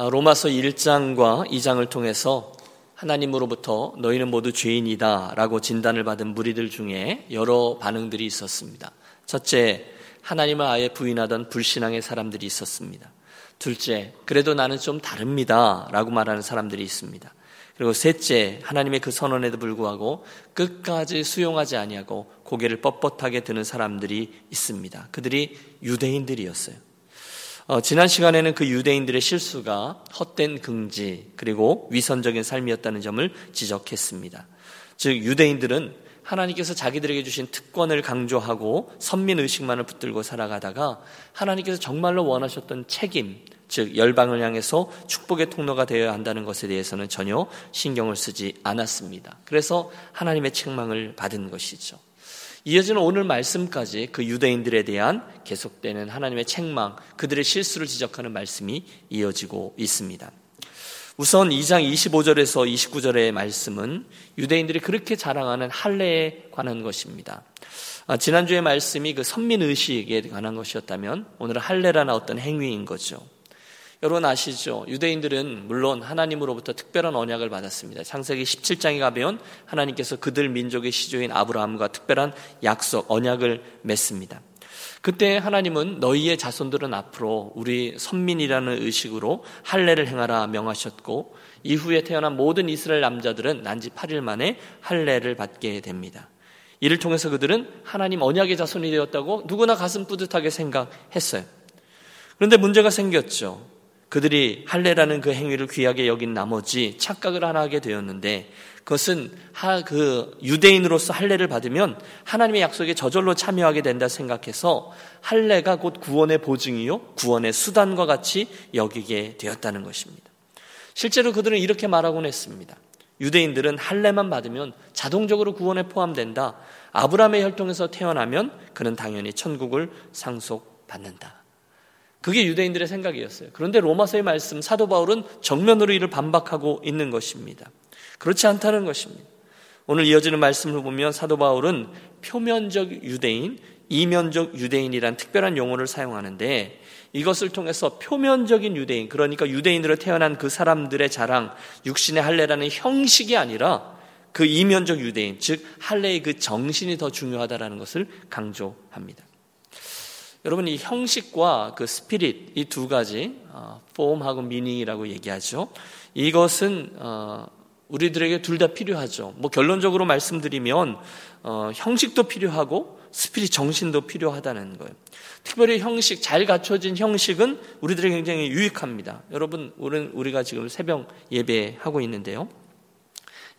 아, 로마서 1장과 2장을 통해서 하나님으로부터 너희는 모두 죄인이다 라고 진단을 받은 무리들 중에 여러 반응들이 있었습니다. 첫째, 하나님을 아예 부인하던 불신앙의 사람들이 있었습니다. 둘째, 그래도 나는 좀 다릅니다 라고 말하는 사람들이 있습니다. 그리고 셋째, 하나님의 그 선언에도 불구하고 끝까지 수용하지 아니하고 고개를 뻣뻣하게 드는 사람들이 있습니다. 그들이 유대인들이었어요. 어, 지난 시간에는 그 유대인들의 실수가 헛된 긍지 그리고 위선적인 삶이었다는 점을 지적했습니다. 즉 유대인들은 하나님께서 자기들에게 주신 특권을 강조하고 선민 의식만을 붙들고 살아가다가 하나님께서 정말로 원하셨던 책임, 즉 열방을 향해서 축복의 통로가 되어야 한다는 것에 대해서는 전혀 신경을 쓰지 않았습니다. 그래서 하나님의 책망을 받은 것이죠. 이어지는 오늘 말씀까지 그 유대인들에 대한 계속되는 하나님의 책망, 그들의 실수를 지적하는 말씀이 이어지고 있습니다. 우선 2장 25절에서 29절의 말씀은 유대인들이 그렇게 자랑하는 할례에 관한 것입니다. 아, 지난주의 말씀이 그 선민 의식에 관한 것이었다면 오늘은 할례라는 어떤 행위인 거죠. 여러분 아시죠? 유대인들은 물론 하나님으로부터 특별한 언약을 받았습니다. 창세기 17장에 가면 하나님께서 그들 민족의 시조인 아브라함과 특별한 약속, 언약을 맺습니다. 그때 하나님은 너희의 자손들은 앞으로 우리 선민이라는 의식으로 할례를 행하라 명하셨고 이후에 태어난 모든 이스라엘 남자들은 난지 8일 만에 할례를 받게 됩니다. 이를 통해서 그들은 하나님 언약의 자손이 되었다고 누구나 가슴 뿌듯하게 생각했어요. 그런데 문제가 생겼죠. 그들이 할례라는 그 행위를 귀하게 여긴 나머지 착각을 하나 하게 되었는데 그것은 그 유대인으로서 할례를 받으면 하나님의 약속에 저절로 참여하게 된다 생각해서 할례가 곧 구원의 보증이요 구원의 수단과 같이 여기게 되었다는 것입니다. 실제로 그들은 이렇게 말하곤 했습니다. 유대인들은 할례만 받으면 자동적으로 구원에 포함된다. 아브라함의 혈통에서 태어나면 그는 당연히 천국을 상속받는다. 그게 유대인들의 생각이었어요. 그런데 로마서의 말씀 사도 바울은 정면으로 이를 반박하고 있는 것입니다. 그렇지 않다는 것입니다. 오늘 이어지는 말씀을 보면 사도 바울은 표면적 유대인, 이면적 유대인이란 특별한 용어를 사용하는데 이것을 통해서 표면적인 유대인, 그러니까 유대인으로 태어난 그 사람들의 자랑, 육신의 할례라는 형식이 아니라 그 이면적 유대인, 즉 할례의 그 정신이 더 중요하다라는 것을 강조합니다. 여러분 이 형식과 그 스피릿 이 두 가지 어, 폼하고 미닝이라고 얘기하죠. 이것은 어, 우리들에게 둘 다 필요하죠. 뭐 결론적으로 말씀드리면 어, 형식도 필요하고 스피릿 정신도 필요하다는 거예요. 특별히 형식 잘 갖춰진 형식은 우리들에게 굉장히 유익합니다. 여러분 우리는 우리가 지금 새벽 예배하고 있는데요.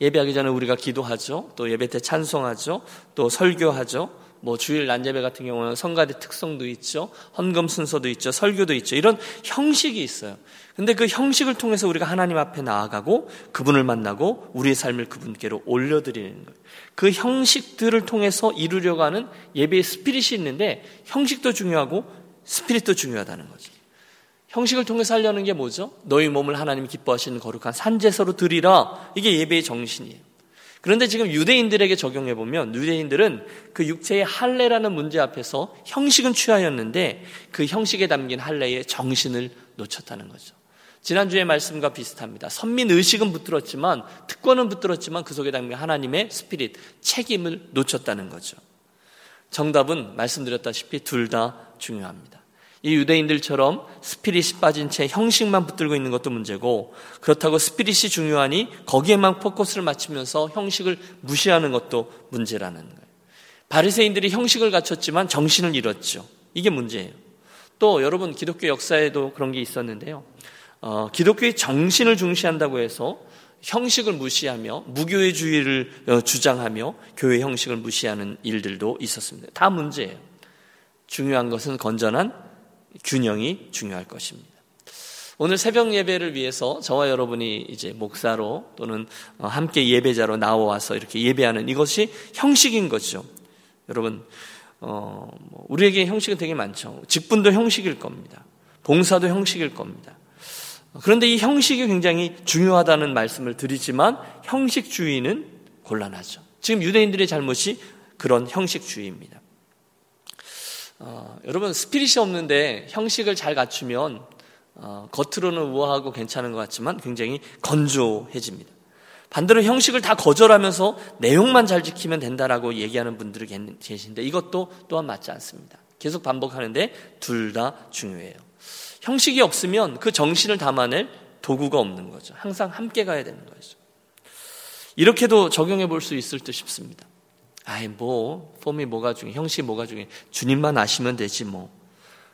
예배하기 전에 우리가 기도하죠. 또 예배 때 찬송하죠. 또 설교하죠. 뭐 주일 난제배 같은 경우는 성가대 특성도 있죠. 헌금 순서도 있죠. 설교도 있죠. 이런 형식이 있어요. 근데 그 형식을 통해서 우리가 하나님 앞에 나아가고 그분을 만나고 우리의 삶을 그분께로 올려드리는 거예요. 그 형식들을 통해서 이루려고 하는 예배의 스피릿이 있는데 형식도 중요하고 스피릿도 중요하다는 거죠. 형식을 통해서 하려는 게 뭐죠? 너희 몸을 하나님 기뻐하시는 거룩한 산제서로 드리라. 이게 예배의 정신이에요. 그런데 지금 유대인들에게 적용해 보면 유대인들은 그 육체의 할례라는 문제 앞에서 형식은 취하였는데 그 형식에 담긴 할례의 정신을 놓쳤다는 거죠. 지난주의 말씀과 비슷합니다. 선민 의식은 붙들었지만 특권은 붙들었지만 그 속에 담긴 하나님의 spirit 책임을 놓쳤다는 거죠. 정답은 말씀드렸다시피 둘 다 중요합니다. 이 유대인들처럼 spirit이 빠진 채 형식만 붙들고 있는 것도 문제고 그렇다고 spirit이 중요하니 거기에만 포커스를 맞추면서 형식을 무시하는 것도 문제라는 거예요. 바리새인들이 형식을 갖췄지만 정신을 잃었죠. 이게 문제예요. 또 여러분 기독교 역사에도 그런 게 있었는데요. 어, 기독교의 정신을 중시한다고 해서 형식을 무시하며 무교회주의를 어, 주장하며 교회 형식을 무시하는 일들도 있었습니다. 다 문제예요. 중요한 것은 건전한 균형이 중요할 것입니다. 오늘 새벽 예배를 위해서 저와 여러분이 이제 목사로 또는 어, 함께 예배자로 나와서 이렇게 예배하는 이것이 형식인 거죠. 여러분, 어, 뭐 우리에게 형식은 되게 많죠. 직분도 형식일 겁니다. 봉사도 형식일 겁니다. 그런데 이 형식이 굉장히 중요하다는 말씀을 드리지만 형식주의는 곤란하죠. 지금 유대인들의 잘못이 그런 형식주의입니다. 어, 여러분 스피릿이 없는데 형식을 잘 갖추면 어, 겉으로는 우아하고 괜찮은 것 같지만 굉장히 건조해집니다. 반대로 형식을 다 거절하면서 내용만 잘 지키면 된다라고 얘기하는 분들이 계신데 이것도 또한 맞지 않습니다. 계속 반복하는데 둘 다 중요해요. 형식이 없으면 그 정신을 담아낼 도구가 없는 거죠. 항상 함께 가야 되는 거죠. 이렇게도 적용해 볼 수 있을 듯 싶습니다. 아이, 뭐, 폼이 뭐가 중요해, 형식이 뭐가 중요해. 주님만 아시면 되지, 뭐.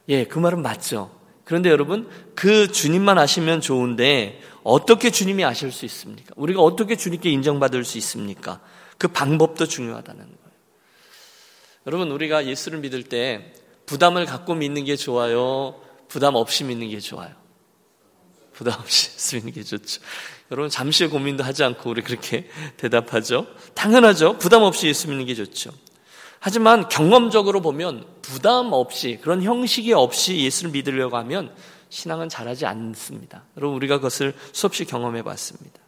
예, 그 말은 맞죠. 그런데 여러분, 그 주님만 아시면 좋은데, 어떻게 주님이 아실 수 있습니까? 우리가 어떻게 주님께 인정받을 수 있습니까? 그 방법도 중요하다는 거예요. 여러분, 우리가 예수를 믿을 때 부담을 갖고 믿는 게 좋아요? 부담 없이 믿는 게 좋아요? 부담 없이 믿는 게 좋죠. 여러분 잠시의 고민도 하지 않고 우리 그렇게 대답하죠. 당연하죠. 부담 없이 예수 믿는 게 좋죠. 하지만 경험적으로 보면 부담 없이 그런 형식이 없이 예수를 믿으려고 하면 신앙은 잘하지 않습니다. 여러분 우리가 그것을 수없이 경험해 봤습니다.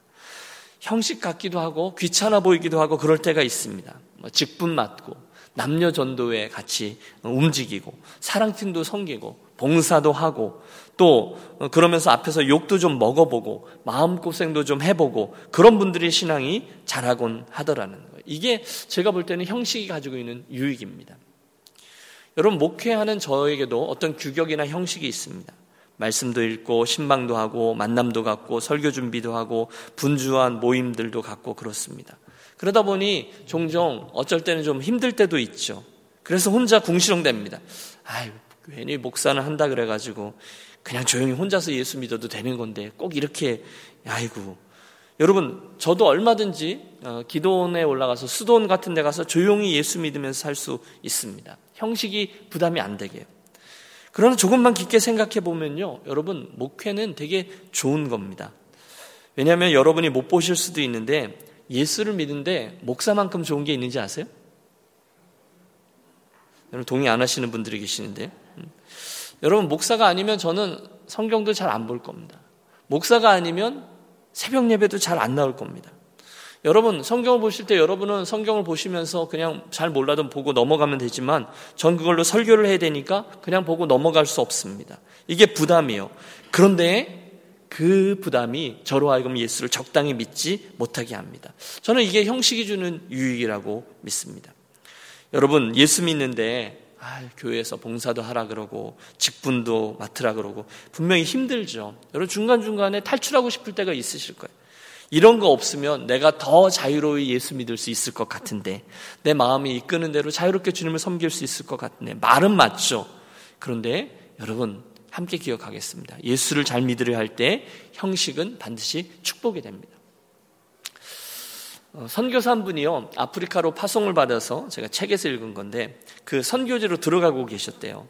형식 같기도 하고 귀찮아 보이기도 하고 그럴 때가 있습니다. 뭐 직분 맞고 남녀 전도에 같이 움직이고 사랑팀도 섬기고 봉사도 하고 또 그러면서 앞에서 욕도 좀 먹어보고 마음고생도 좀 해보고 그런 분들의 신앙이 자라곤 하더라는 거예요. 이게 제가 볼 때는 형식이 가지고 있는 유익입니다. 여러분 목회하는 저에게도 어떤 규격이나 형식이 있습니다. 말씀도 읽고 신방도 하고 만남도 갖고 설교 준비도 하고 분주한 모임들도 갖고 그렇습니다. 그러다 보니 종종 어쩔 때는 좀 힘들 때도 있죠. 그래서 혼자 궁시렁댑니다. 아유, 괜히 목사는 한다 그래가지고 그냥 조용히 혼자서 예수 믿어도 되는 건데 꼭 이렇게 아이고 여러분 저도 얼마든지 어, 기도원에 올라가서 수도원 같은 데 가서 조용히 예수 믿으면서 살 수 있습니다. 형식이 부담이 안 되게요. 그러나 조금만 깊게 생각해 보면요. 여러분 목회는 되게 좋은 겁니다. 왜냐하면 여러분이 못 보실 수도 있는데 예수를 믿는데 목사만큼 좋은 게 있는지 아세요? 여러분 동의 안 하시는 분들이 계시는데 여러분, 목사가 아니면 저는 성경도 잘 안 볼 겁니다. 목사가 아니면 새벽 예배도 잘 안 나올 겁니다. 여러분, 성경을 보실 때 여러분은 성경을 보시면서 그냥 잘 몰라도 보고 넘어가면 되지만 전 그걸로 설교를 해야 되니까 그냥 보고 넘어갈 수 없습니다. 이게 부담이에요. 그런데 그 부담이 저로 하여금 예수를 적당히 믿지 못하게 합니다. 저는 이게 형식이 주는 유익이라고 믿습니다. 여러분, 예수 믿는데 아, 교회에서 봉사도 하라 그러고 직분도 맡으라 그러고 분명히 힘들죠. 여러분 중간중간에 탈출하고 싶을 때가 있으실 거예요. 이런 거 없으면 내가 더 자유로이 예수 믿을 수 있을 것 같은데 내 마음이 이끄는 대로 자유롭게 주님을 섬길 수 있을 것 같은데 말은 맞죠. 그런데 여러분 함께 기억하겠습니다. 예수를 잘 믿으려 할 때 형식은 반드시 축복이 됩니다. 어, 선교사 한 분이요, 아프리카로 파송을 받아서 제가 책에서 읽은 건데, 그 선교지로 들어가고 계셨대요.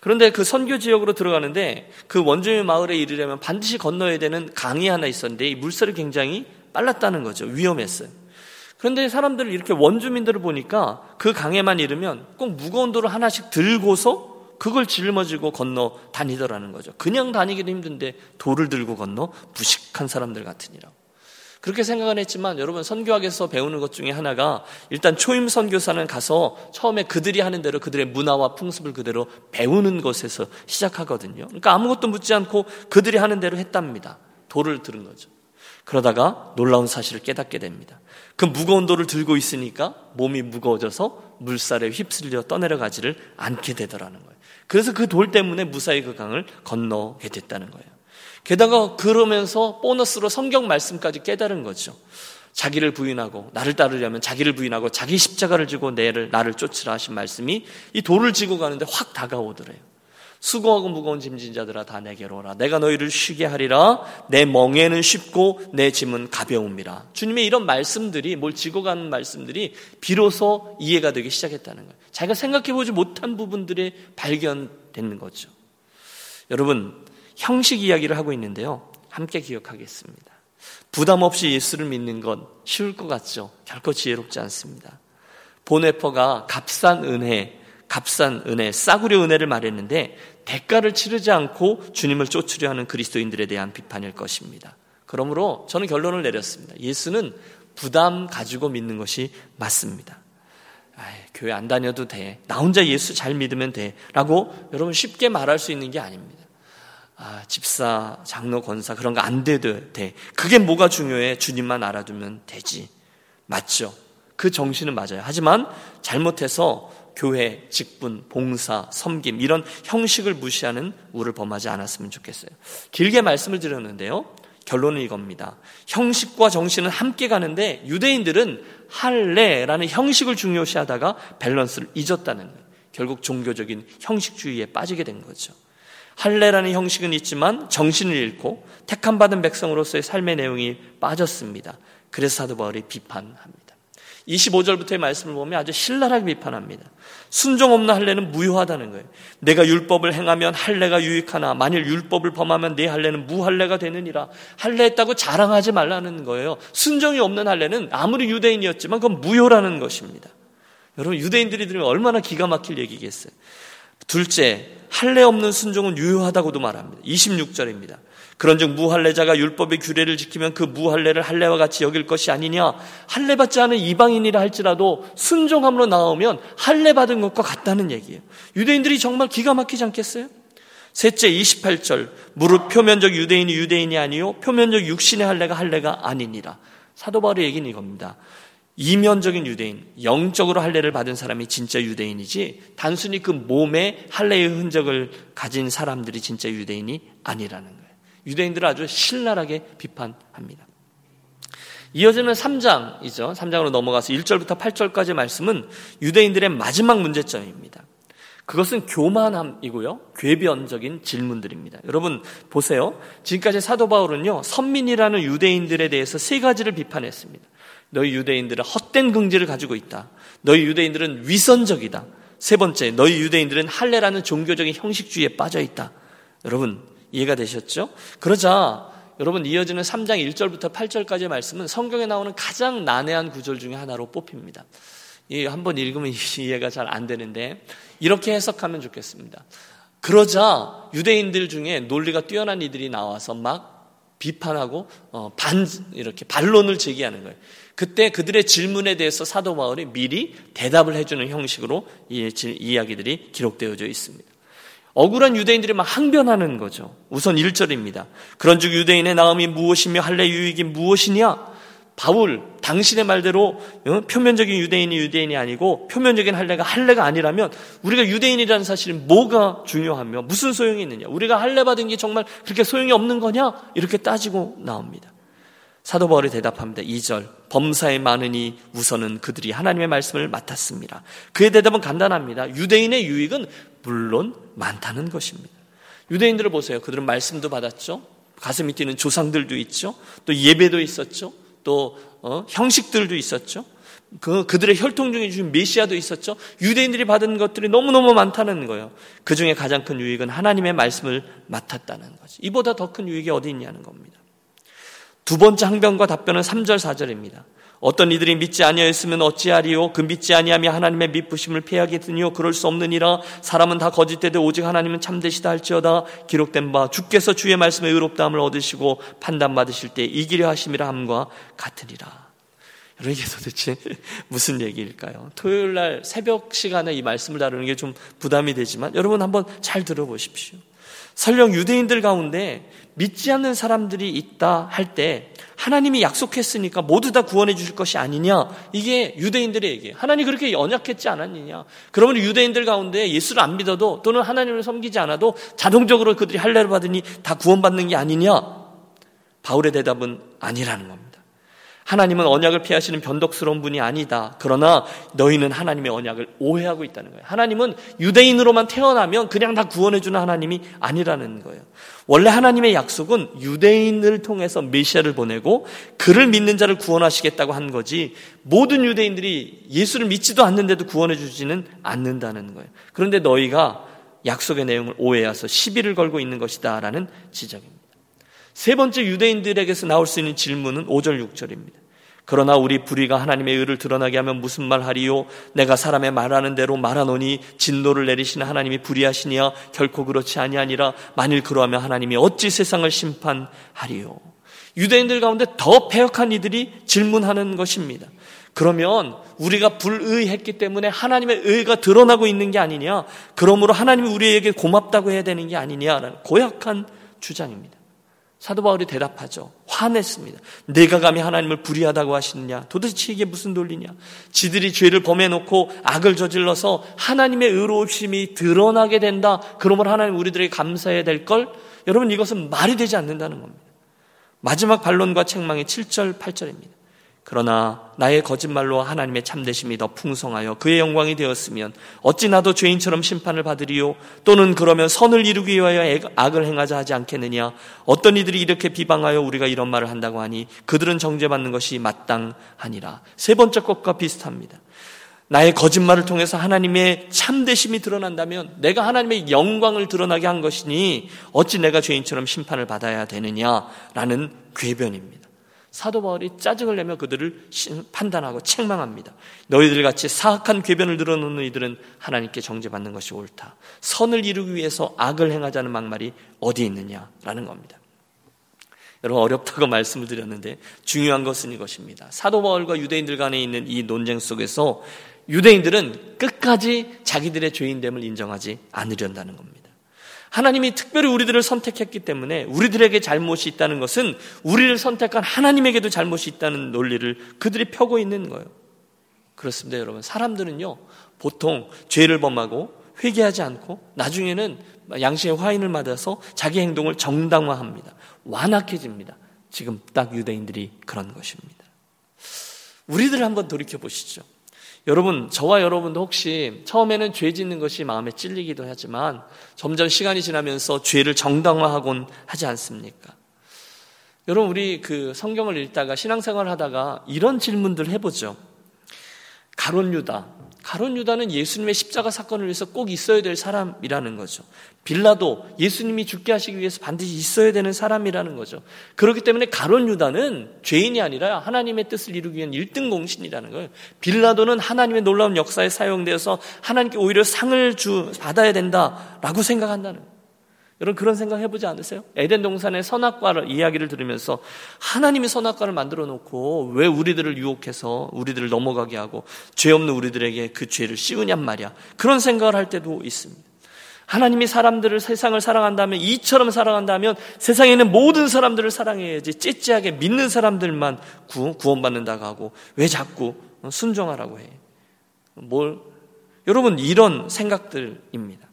그런데 그 선교 지역으로 들어가는데, 그 원주민 마을에 이르려면 반드시 건너야 되는 강이 하나 있었는데, 이 물살이 굉장히 빨랐다는 거죠. 위험했어요. 그런데 사람들을 이렇게 원주민들을 보니까 그 강에만 이르면 꼭 무거운 돌을 하나씩 들고서 그걸 짊어지고 건너 다니더라는 거죠. 그냥 다니기도 힘든데 돌을 들고 건너 부식한 사람들 같으니라고. 그렇게 생각은 했지만 여러분 선교학에서 배우는 것 중에 하나가 일단 초임 선교사는 가서 처음에 그들이 하는 대로 그들의 문화와 풍습을 그대로 배우는 것에서 시작하거든요. 그러니까 아무것도 묻지 않고 그들이 하는 대로 했답니다. 돌을 들은 거죠. 그러다가 놀라운 사실을 깨닫게 됩니다. 그 무거운 돌을 들고 있으니까 몸이 무거워져서 물살에 휩쓸려 떠내려가지를 않게 되더라는 거예요. 그래서 그 돌 때문에 무사히 그 강을 건너게 됐다는 거예요. 게다가 그러면서 보너스로 성경 말씀까지 깨달은 거죠. 자기를 부인하고 나를 따르려면 자기를 부인하고 자기 십자가를 지고 내를 나를 쫓으라 하신 말씀이 이 돌을 지고 가는데 확 다가오더래요. 수고하고 무거운 짐진 자들아 다 내게로 오라. 내가 너희를 쉬게 하리라. 내 멍에는 쉽고 내 짐은 가벼움이라. 주님의 이런 말씀들이 뭘 지고 가는 말씀들이 비로소 이해가 되기 시작했다는 거예요. 자기가 생각해 보지 못한 부분들이 발견되는 거죠. 여러분 형식 이야기를 하고 있는데요. 함께 기억하겠습니다. 부담 없이 예수를 믿는 건 쉬울 것 같죠? 결코 지혜롭지 않습니다. 보네퍼가 값싼 은혜, 값싼 은혜, 싸구려 은혜를 말했는데 대가를 치르지 않고 주님을 쫓으려 하는 그리스도인들에 대한 비판일 것입니다. 그러므로 저는 결론을 내렸습니다. 예수는 부담 가지고 믿는 것이 맞습니다. 아이, 교회 안 다녀도 돼. 나 혼자 예수 잘 믿으면 돼. 라고 여러분 쉽게 말할 수 있는 게 아닙니다. 아, 집사, 장로, 권사 그런 거 안 돼도 돼. 그게 뭐가 중요해? 주님만 알아두면 되지. 맞죠? 그 정신은 맞아요. 하지만 잘못해서 교회, 직분, 봉사, 섬김 이런 형식을 무시하는 우를 범하지 않았으면 좋겠어요. 길게 말씀을 드렸는데요. 결론은 이겁니다. 형식과 정신은 함께 가는데 유대인들은 할례라는 형식을 중요시하다가 밸런스를 잊었다는 거예요. 결국 종교적인 형식주의에 빠지게 된 거죠. 할례라는 형식은 있지만 정신을 잃고 택함 받은 백성으로서의 삶의 내용이 빠졌습니다. 그래서 사도 바울이 비판합니다. 25절부터의 말씀을 보면 아주 신랄하게 비판합니다. 순종 없는 할례는 무효하다는 거예요. 내가 율법을 행하면 할례가 유익하나 만일 율법을 범하면 내 할례는 무할례가 되느니라. 할례했다고 자랑하지 말라는 거예요. 순종이 없는 할례는 아무리 유대인이었지만 그건 무효라는 것입니다. 여러분 유대인들이 들으면 얼마나 기가 막힐 얘기겠어요. 둘째, 할례 없는 순종은 유효하다고도 말합니다. 26절입니다. 그런즉 무할례자가 율법의 규례를 지키면 그 무할례를 할례와 같이 여길 것이 아니냐 할례 받지 않은 이방인이라 할지라도 순종함으로 나오면 할례 받은 것과 같다는 얘기예요. 유대인들이 정말 기가 막히지 않겠어요? 셋째 28절 무릇 표면적 유대인이 유대인이 아니요 표면적 육신의 할례가 할례가 아니니라. 사도 바울의 얘기는 이겁니다. 이면적인 유대인, 영적으로 할례를 받은 사람이 진짜 유대인이지 단순히 그 몸에 할례의 흔적을 가진 사람들이 진짜 유대인이 아니라는. 유대인들을 아주 신랄하게 비판합니다. 이어지는 3장이죠. 3장으로 넘어가서 1절부터 8절까지 말씀은 유대인들의 마지막 문제점입니다. 그것은 교만함이고요. 궤변적인 질문들입니다. 여러분 보세요. 지금까지 사도 바울은요. 선민이라는 유대인들에 대해서 세 가지를 비판했습니다. 너희 유대인들은 헛된 긍지를 가지고 있다. 너희 유대인들은 위선적이다. 세 번째, 너희 유대인들은 할례라는 종교적인 형식주의에 빠져 있다. 여러분, 이해가 되셨죠? 그러자 여러분 이어지는 3장 1절부터 8절까지의 말씀은 성경에 나오는 가장 난해한 구절 중에 하나로 뽑힙니다. 한번 읽으면 이해가 잘 안 되는데 이렇게 해석하면 좋겠습니다. 그러자 유대인들 중에 논리가 뛰어난 이들이 나와서 막 비판하고 어, 반 이렇게 반론을 제기하는 거예요. 그때 그들의 질문에 대해서 사도 바울이 미리 대답을 해주는 형식으로 이 이야기들이 기록되어져 있습니다. 억울한 유대인들이 막 항변하는 거죠. 우선 1절입니다. 그런즉 유대인의 나음이 무엇이며 할례 유익이 무엇이냐? 바울 당신의 말대로 어, 표면적인 유대인이 유대인이 아니고 표면적인 할례가 할례가 아니라면 우리가 유대인이라는 사실이 뭐가 중요하며 무슨 소용이 있느냐? 우리가 할례 받은 게 정말 그렇게 소용이 없는 거냐? 이렇게 따지고 나옵니다. 사도 바울이 대답합니다. 2절. 범사에 많으니 우선은 그들이 하나님의 말씀을 맡았습니다. 그의 대답은 간단합니다. 유대인의 유익은 물론 많다는 것입니다. 유대인들을 보세요. 그들은 말씀도 받았죠. 가슴이 뛰는 조상들도 있죠. 또 예배도 있었죠. 또 어, 형식들도 있었죠. 그 그들의 혈통 중에 주신 메시아도 있었죠. 유대인들이 받은 것들이 너무너무 많다는 거예요. 그 중에 가장 큰 유익은 하나님의 말씀을 맡았다는 거죠. 이보다 더 큰 유익이 어디 있냐는 겁니다. 두 번째 항변과 답변은 3절 4절입니다. 어떤 이들이 믿지 아니하였으면 어찌하리요 그 믿지 아니하며 하나님의 믿부심을 피하겠으니요 그럴 수 없느니라 사람은 다 거짓되되 오직 하나님은 참되시다 할지어다 기록된 바 주께서 주의 말씀에 의롭다함을 얻으시고 판단 받으실 때 이기려 하심이라 함과 같으리라. 여러분 이게 도대체 무슨 얘기일까요? 토요일 날 새벽 시간에 이 말씀을 다루는 게 좀 부담이 되지만 여러분 한번 잘 들어보십시오. 설령 유대인들 가운데 믿지 않는 사람들이 있다 할 때 하나님이 약속했으니까 모두 다 구원해 주실 것이 아니냐. 이게 유대인들의 얘기예요. 하나님 그렇게 연약했지 않았느냐. 그러면 유대인들 가운데 예수를 안 믿어도 또는 하나님을 섬기지 않아도 자동적으로 그들이 할례를 받으니 다 구원받는 게 아니냐. 바울의 대답은 아니라는 겁니다. 하나님은 언약을 피하시는 변덕스러운 분이 아니다. 그러나 너희는 하나님의 언약을 오해하고 있다는 거예요. 하나님은 유대인으로만 태어나면 그냥 다 구원해주는 하나님이 아니라는 거예요. 원래 하나님의 약속은 유대인을 통해서 메시아를 보내고 그를 믿는 자를 구원하시겠다고 한 거지 모든 유대인들이 예수를 믿지도 않는데도 구원해주지는 않는다는 거예요. 그런데 너희가 약속의 내용을 오해해서 시비를 걸고 있는 것이다라는 지적입니다. 세 번째 유대인들에게서 나올 수 있는 질문은 5절 6절입니다. 그러나 우리 불의가 하나님의 의를 드러나게 하면 무슨 말 하리요? 내가 사람의 말하는 대로 말하노니 진노를 내리시는 하나님이 불의하시니야 결코 그렇지 아니하니라 만일 그러하면 하나님이 어찌 세상을 심판하리요? 유대인들 가운데 더 폐역한 이들이 질문하는 것입니다. 그러면 우리가 불의했기 때문에 하나님의 의가 드러나고 있는 게 아니냐? 그러므로 하나님이 우리에게 고맙다고 해야 되는 게 아니냐라는 고약한 주장입니다. 사도 바울이 대답하죠. 화냈습니다. 내가 감히 하나님을 불의하다고 하시느냐? 도대체 이게 무슨 논리냐? 지들이 죄를 범해놓고 악을 저질러서 하나님의 의로우심이 드러나게 된다. 그러므로 하나님 우리들에게 감사해야 될 걸? 여러분 이것은 말이 되지 않는다는 겁니다. 마지막 반론과 책망이 7절, 8절입니다. 그러나 나의 거짓말로 하나님의 참되심이 더 풍성하여 그의 영광이 되었으면 어찌 나도 죄인처럼 심판을 받으리요? 또는 그러면 선을 이루기 위하여 악을 행하자 하지 않겠느냐? 어떤 이들이 이렇게 비방하여 우리가 이런 말을 한다고 하니 그들은 정죄받는 것이 마땅하니라. 세 번째 것과 비슷합니다. 나의 거짓말을 통해서 하나님의 참되심이 드러난다면 내가 하나님의 영광을 드러나게 한 것이니 어찌 내가 죄인처럼 심판을 받아야 되느냐라는 궤변입니다 사도 바울이 짜증을 내며 그들을 판단하고 책망합니다. 너희들 같이 사악한 궤변을 늘어놓는 이들은 하나님께 정죄받는 것이 옳다. 선을 이루기 위해서 악을 행하자는 막말이 어디 있느냐라는 겁니다. 여러분 어렵다고 말씀을 드렸는데 중요한 것은 이것입니다. 사도 바울과 유대인들 간에 있는 이 논쟁 속에서 유대인들은 끝까지 자기들의 죄인됨을 인정하지 않으련다는 겁니다. 하나님이 특별히 우리들을 선택했기 때문에 우리들에게 잘못이 있다는 것은 우리를 선택한 하나님에게도 잘못이 있다는 논리를 그들이 펴고 있는 거예요. 그렇습니다, 여러분. 사람들은요, 보통 죄를 범하고 회개하지 않고 나중에는 양심의 화인을 맞아서 자기 행동을 정당화합니다. 완악해집니다. 지금 딱 유대인들이 그런 것입니다. 우리들 한번 돌이켜 보시죠. 여러분, 저와 여러분도 혹시 처음에는 죄 짓는 것이 마음에 찔리기도 하지만 점점 시간이 지나면서 죄를 정당화하곤 하지 않습니까? 여러분, 우리 그 성경을 읽다가 신앙생활 하다가 이런 질문들 해보죠. 가론 유다, 가론 유다는 예수님의 십자가 사건을 위해서 꼭 있어야 될 사람이라는 거죠. 빌라도 예수님이 죽게 하시기 위해서 반드시 있어야 되는 사람이라는 거죠. 그렇기 때문에 가론 유다는 죄인이 아니라 하나님의 뜻을 이루기 위한 1등 공신이라는 거예요. 빌라도는 하나님의 놀라운 역사에 사용되어서 하나님께 오히려 상을 주 받아야 된다라고 생각한다는 거예요. 여러분 그런 생각 해보지 않으세요? 에덴 동산의 선악과를 이야기를 들으면서 하나님이 선악과를 만들어 놓고 왜 우리들을 유혹해서 우리들을 넘어가게 하고 죄 없는 우리들에게 그 죄를 씌우냔 말이야. 그런 생각을 할 때도 있습니다. 하나님이 사람들을 세상을 사랑한다면 이처럼 사랑한다면 세상에 있는 모든 사람들을 사랑해야지 찌찌하게 믿는 사람들만 구, 구원받는다고 하고 왜 자꾸 순종하라고 해? 뭘 여러분 이런 생각들입니다.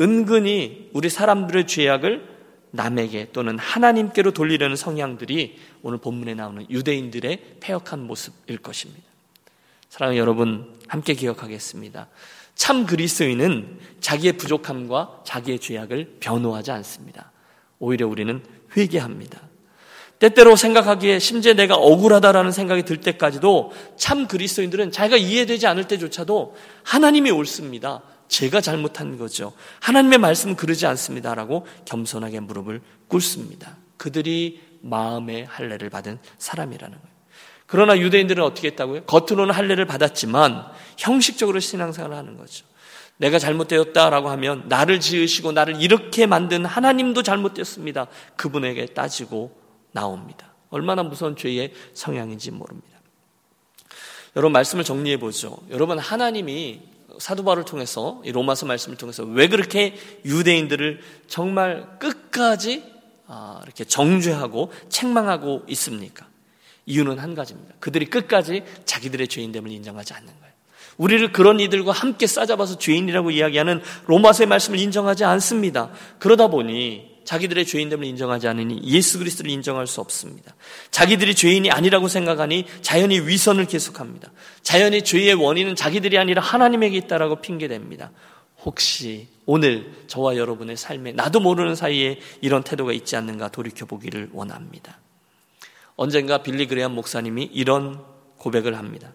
은근히 우리 사람들의 죄악을 남에게 또는 하나님께로 돌리려는 성향들이 오늘 본문에 나오는 유대인들의 폐역한 모습일 것입니다. 사랑하는 여러분, 함께 기억하겠습니다. 참 그리스도인은 자기의 부족함과 자기의 죄악을 변호하지 않습니다. 오히려 우리는 회개합니다. 때때로 생각하기에 심지어 내가 억울하다라는 생각이 들 때까지도 참 그리스도인들은 자기가 이해되지 않을 때조차도 하나님이 옳습니다. 제가 잘못한 거죠. 하나님의 말씀은 그러지 않습니다라고 겸손하게 무릎을 꿇습니다. 그들이 마음의 할례를 받은 사람이라는 거예요. 그러나 유대인들은 어떻게 했다고요? 겉으로는 할례를 받았지만 형식적으로 신앙생활을 하는 거죠. 내가 잘못되었다라고 하면 나를 지으시고 나를 이렇게 만든 하나님도 잘못되었습니다. 그분에게 따지고 나옵니다. 얼마나 무서운 죄의 성향인지 모릅니다. 여러분 말씀을 정리해 보죠. 여러분 하나님이 사도 바울을 통해서 이 로마서 말씀을 통해서 왜 그렇게 유대인들을 정말 끝까지 아, 이렇게 정죄하고 책망하고 있습니까? 이유는 한 가지입니다. 그들이 끝까지 자기들의 죄인됨을 인정하지 않는 거예요. 우리를 그런 이들과 함께 싸잡아서 죄인이라고 이야기하는 로마서의 말씀을 인정하지 않습니다. 그러다 보니 자기들의 죄인됨을 인정하지 않으니 예수 그리스도를 인정할 수 없습니다. 자기들이 죄인이 아니라고 생각하니 자연히 위선을 계속합니다. 자연히 죄의 원인은 자기들이 아니라 하나님에게 있다라고 핑계댑니다. 혹시 오늘 저와 여러분의 삶에 나도 모르는 사이에 이런 태도가 있지 않는가 돌이켜 보기를 원합니다. 언젠가 빌리 그레한 목사님이 이런 고백을 합니다.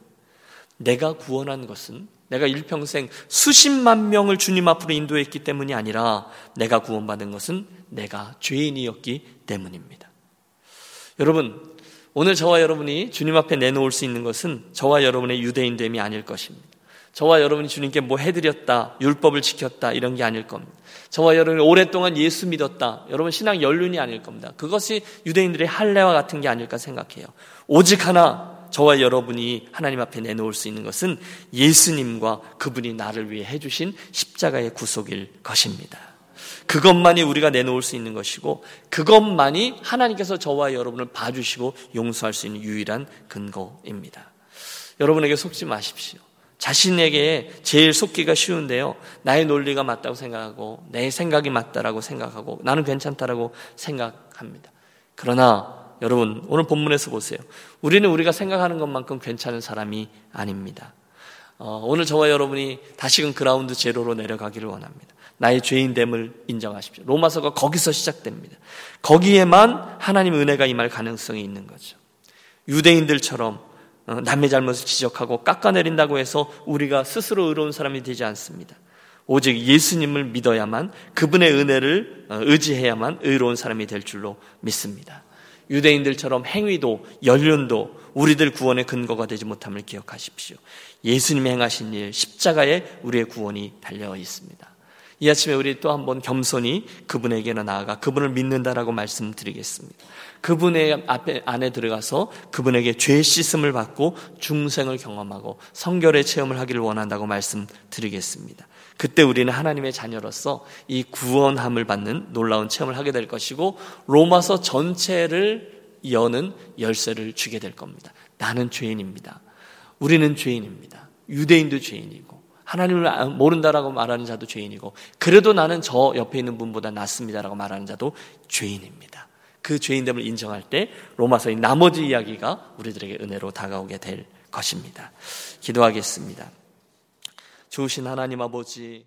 내가 구원한 것은 내가 일평생 수십만 명을 주님 앞으로 인도했기 때문이 아니라 내가 구원받은 것은 내가 죄인이었기 때문입니다. 여러분, 오늘 저와 여러분이 주님 앞에 내놓을 수 있는 것은 저와 여러분의 유대인됨이 아닐 것입니다. 저와 여러분이 주님께 뭐 해드렸다, 율법을 지켰다, 이런 게 아닐 겁니다. 저와 여러분이 오랫동안 예수 믿었다, 여러분 신앙 연륜이 아닐 겁니다. 그것이 유대인들의 할례와 같은 게 아닐까 생각해요. 오직 하나, 저와 여러분이 하나님 앞에 내놓을 수 있는 것은 예수님과 그분이 나를 위해 해주신 십자가의 구속일 것입니다. 그것만이 우리가 내놓을 수 있는 것이고 그것만이 하나님께서 저와 여러분을 봐주시고 용서할 수 있는 유일한 근거입니다. 여러분에게 속지 마십시오. 자신에게 제일 속기가 쉬운데요. 나의 논리가 맞다고 생각하고 내 생각이 맞다라고 생각하고 나는 괜찮다라고 생각합니다. 그러나 여러분 오늘 본문에서 보세요. 우리는 우리가 생각하는 것만큼 괜찮은 사람이 아닙니다. 어, 오늘 저와 여러분이 다시금 그라운드 제로로 내려가기를 원합니다. 나의 죄인됨을 인정하십시오. 로마서가 거기서 시작됩니다. 거기에만 하나님 은혜가 임할 가능성이 있는 거죠. 유대인들처럼 어, 남의 잘못을 지적하고 깎아내린다고 해서 우리가 스스로 의로운 사람이 되지 않습니다. 오직 예수님을 믿어야만 그분의 은혜를 어, 의지해야만 의로운 사람이 될 줄로 믿습니다. 유대인들처럼 행위도 연륜도 우리들 구원의 근거가 되지 못함을 기억하십시오. 예수님이 행하신 일 십자가에 우리의 구원이 달려 있습니다. 이 아침에 우리 또 한번 겸손히 그분에게나 나아가 그분을 믿는다라고 말씀드리겠습니다. 그분의 앞에 안에 들어가서 그분에게 죄 씻음을 받고 중생을 경험하고 성결의 체험을 하기를 원한다고 말씀드리겠습니다. 그때 우리는 하나님의 자녀로서 이 구원함을 받는 놀라운 체험을 하게 될 것이고 로마서 전체를 여는 열쇠를 주게 될 겁니다. 나는 죄인입니다. 우리는 죄인입니다. 유대인도 죄인이고 하나님을 모른다라고 말하는 자도 죄인이고 그래도 나는 저 옆에 있는 분보다 낫습니다라고 말하는 자도 죄인입니다. 그 죄인됨을 인정할 때 로마서의 나머지 이야기가 우리들에게 은혜로 다가오게 될 것입니다. 기도하겠습니다. 좋으신 하나님 아버지